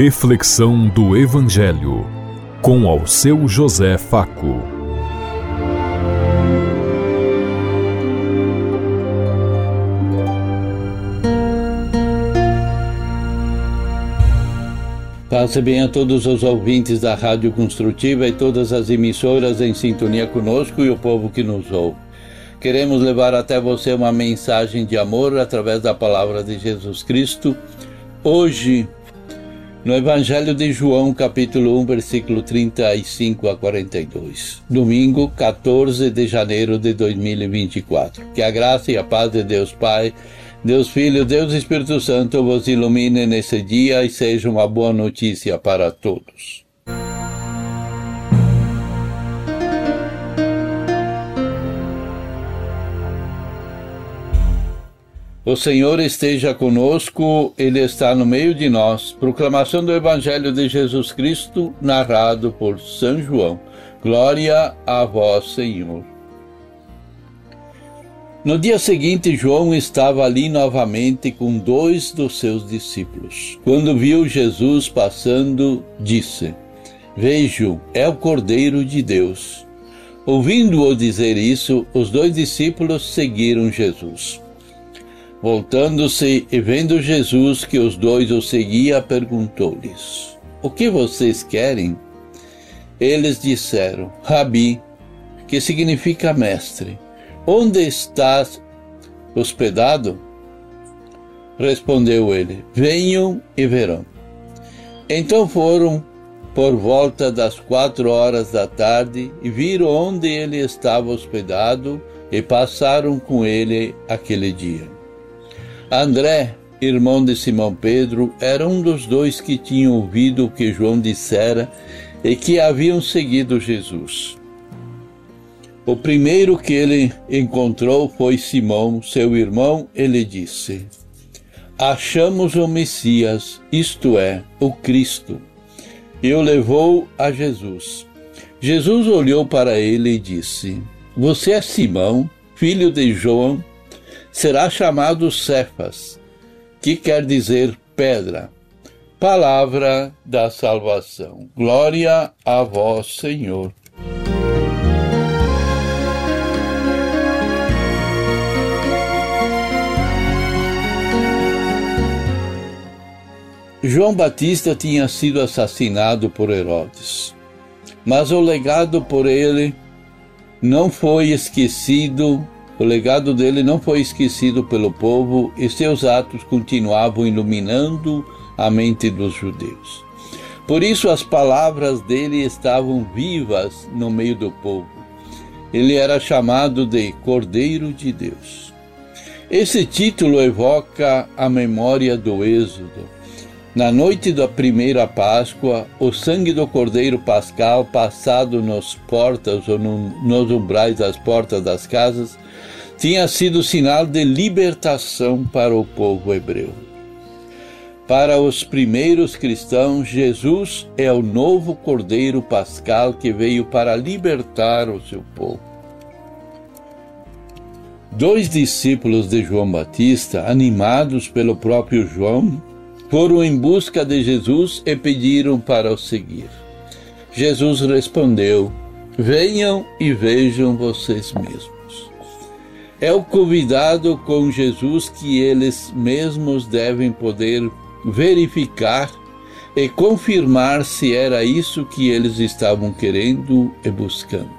Reflexão do Evangelho com ao seu José Faco. Passe bem a todos os ouvintes da Rádio Construtiva e todas as emissoras em sintonia conosco e o povo que nos ouve. Queremos levar até você uma mensagem de amor através da palavra de Jesus Cristo. Hoje, no Evangelho de João, capítulo 1, versículo 35 a 42. Domingo, 14 de janeiro de 2024. Que a graça e a paz de Deus Pai, Deus Filho, Deus Espírito Santo vos ilumine nesse dia e seja uma boa notícia para todos. O Senhor esteja conosco, Ele está no meio de nós. Proclamação do Evangelho de Jesus Cristo, narrado por São João. Glória a vós, Senhor. No dia seguinte, João estava ali novamente com dois dos seus discípulos. Quando viu Jesus passando, disse: Vejo, é o Cordeiro de Deus. Ouvindo-o dizer isso, os dois discípulos seguiram Jesus. Voltando-se e vendo Jesus que os dois o seguiam, perguntou-lhes: O que vocês querem? Eles disseram: Rabi, que significa mestre, onde estás hospedado? Respondeu ele: Venham e verão. Então foram por volta das quatro horas da tarde e viram onde ele estava hospedado e passaram com ele aquele dia. André, irmão de Simão Pedro, era um dos dois que tinham ouvido o que João dissera e que haviam seguido Jesus. O primeiro que ele encontrou foi Simão, seu irmão, e lhe disse: Achamos o Messias, isto é, o Cristo. E o levou a Jesus. Jesus olhou para ele e disse: Você é Simão, filho de João? Será chamado Cefas, que quer dizer pedra. Palavra da salvação. Glória a vós, Senhor. João Batista tinha sido assassinado por Herodes, mas o legado por ele não foi esquecido o legado dele não foi esquecido pelo povo e seus atos continuavam iluminando a mente dos judeus. Por isso, as palavras dele estavam vivas no meio do povo. Ele era chamado de Cordeiro de Deus. Esse título evoca a memória do Êxodo. Na noite da primeira Páscoa, o sangue do Cordeiro Pascal, passado nos portas ou no, nos umbrais das portas das casas, tinha sido sinal de libertação para o povo hebreu. Para os primeiros cristãos, Jesus é o novo Cordeiro Pascal que veio para libertar o seu povo. Dois discípulos de João Batista, animados pelo próprio João, foram em busca de Jesus e pediram para o seguir. Jesus respondeu: Venham e vejam vocês mesmos. É o convidado com Jesus que eles mesmos devem poder verificar e confirmar se era isso que eles estavam querendo e buscando.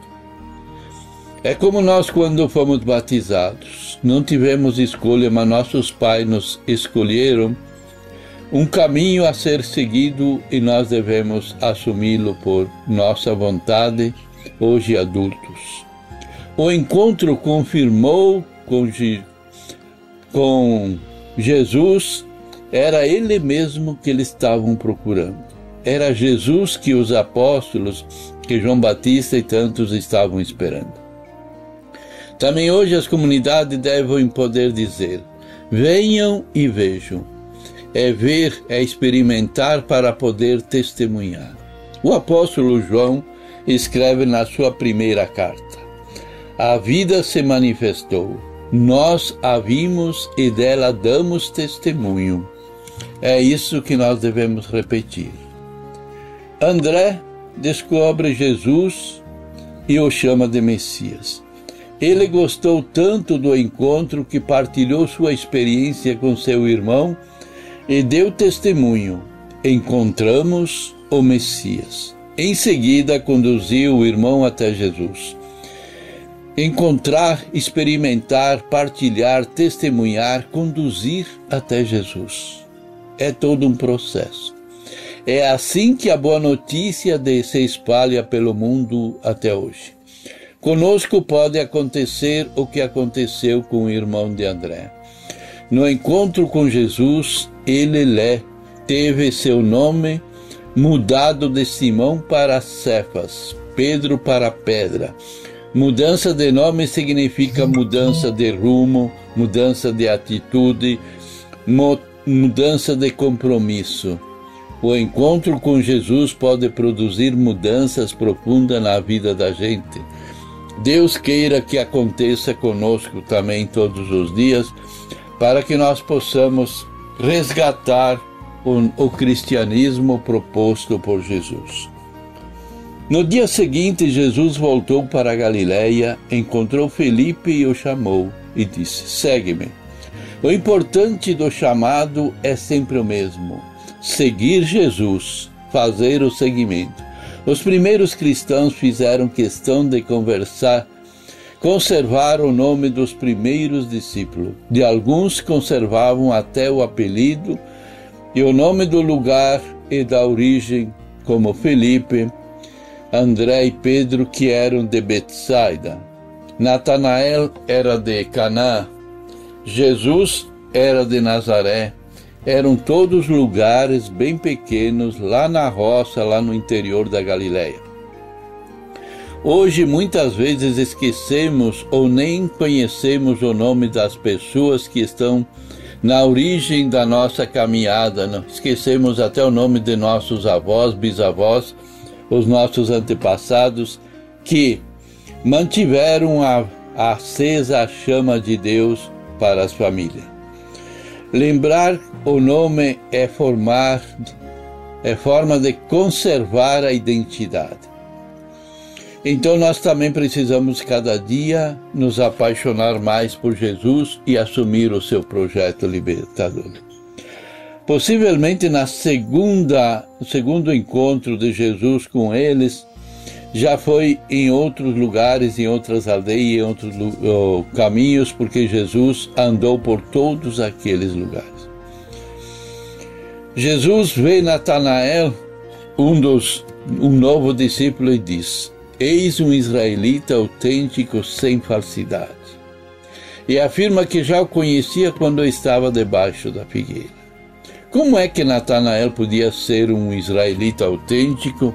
É como nós quando fomos batizados. Não tivemos escolha, mas nossos pais nos escolheram um caminho a ser seguido e nós devemos assumi-lo por nossa vontade, hoje adultos. O encontro confirmou com, com Jesus, era ele mesmo que eles estavam procurando. Era Jesus que os apóstolos, que João Batista e tantos estavam esperando. Também hoje as comunidades devem poder dizer: venham e vejam. É ver, é experimentar para poder testemunhar. O apóstolo João escreve na sua primeira carta: a vida se manifestou. Nós a vimos e dela damos testemunho. É isso que nós devemos repetir. André descobre Jesus e o chama de Messias. Ele gostou tanto do encontro que partilhou sua experiência com seu irmão e deu testemunho. Encontramos o Messias. Em seguida, conduziu o irmão até Jesus. Encontrar, experimentar, partilhar, testemunhar, conduzir até Jesus. É todo um processo. É assim que a boa notícia se espalha pelo mundo até hoje. Conosco pode acontecer o que aconteceu com o irmão de André. No encontro com Jesus, ele lê, teve seu nome mudado de Simão para Cefas, Pedro para Pedra. Mudança de nome significa mudança de rumo, mudança de atitude, mudança de compromisso. O encontro com Jesus pode produzir mudanças profundas na vida da gente. Deus queira que aconteça conosco também todos os dias, para que nós possamos resgatar o, o cristianismo proposto por Jesus. No dia seguinte, Jesus voltou para Galiléia, encontrou Felipe e o chamou e disse: Segue-me. O importante do chamado é sempre o mesmo: seguir Jesus, fazer o seguimento. Os primeiros cristãos fizeram questão de conversar, conservar o nome dos primeiros discípulos. De alguns conservavam até o apelido e o nome do lugar e da origem, como Felipe, André e Pedro, que eram de Betsaida. Natanael era de Canaã. Jesus era de Nazaré. Eram todos lugares bem pequenos, lá na roça, lá no interior da Galiléia. Hoje, muitas vezes, esquecemos ou nem conhecemos o nome das pessoas que estão na origem da nossa caminhada. Não? Esquecemos até o nome de nossos avós, bisavós, os nossos antepassados, que mantiveram a, acesa a chama de Deus para as famílias. Lembrar o nome é formar, é forma de conservar a identidade. Então nós também precisamos cada dia nos apaixonar mais por Jesus e assumir o seu projeto libertador. Possivelmente na segunda, segundo encontro de Jesus com eles, já foi em outros lugares, em outras aldeias, em outros oh, caminhos, porque Jesus andou por todos aqueles lugares. Jesus vê Natanael, um dos um novo discípulo, e diz: Eis um israelita autêntico sem falsidade. E afirma que já o conhecia quando estava debaixo da figueira. Como é que Natanael podia ser um israelita autêntico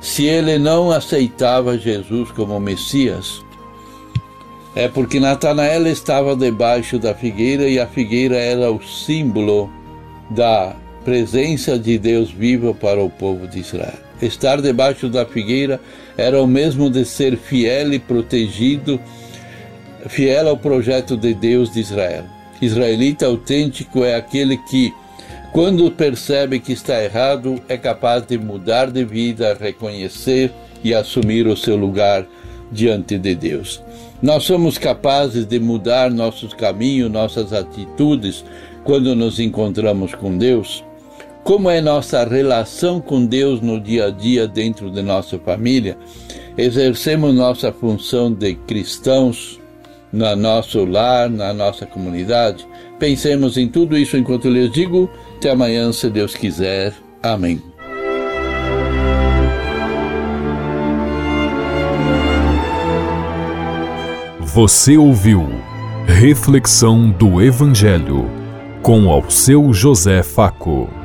se ele não aceitava Jesus como Messias? É porque Natanael estava debaixo da figueira e a figueira era o símbolo da presença de Deus vivo para o povo de Israel. Estar debaixo da figueira era o mesmo de ser fiel e protegido, fiel ao projeto de Deus de Israel. Israelita autêntico é aquele que, quando percebe que está errado, é capaz de mudar de vida, reconhecer e assumir o seu lugar diante de Deus. Nós somos capazes de mudar nossos caminhos, nossas atitudes quando nos encontramos com Deus como é nossa relação com Deus no dia a dia dentro de nossa família, exercemos nossa função de cristãos no nosso lar, na nossa comunidade. Pensemos em tudo isso enquanto lhes digo. Até amanhã, se Deus quiser. Amém. Você ouviu Reflexão do Evangelho com ao seu José Faco.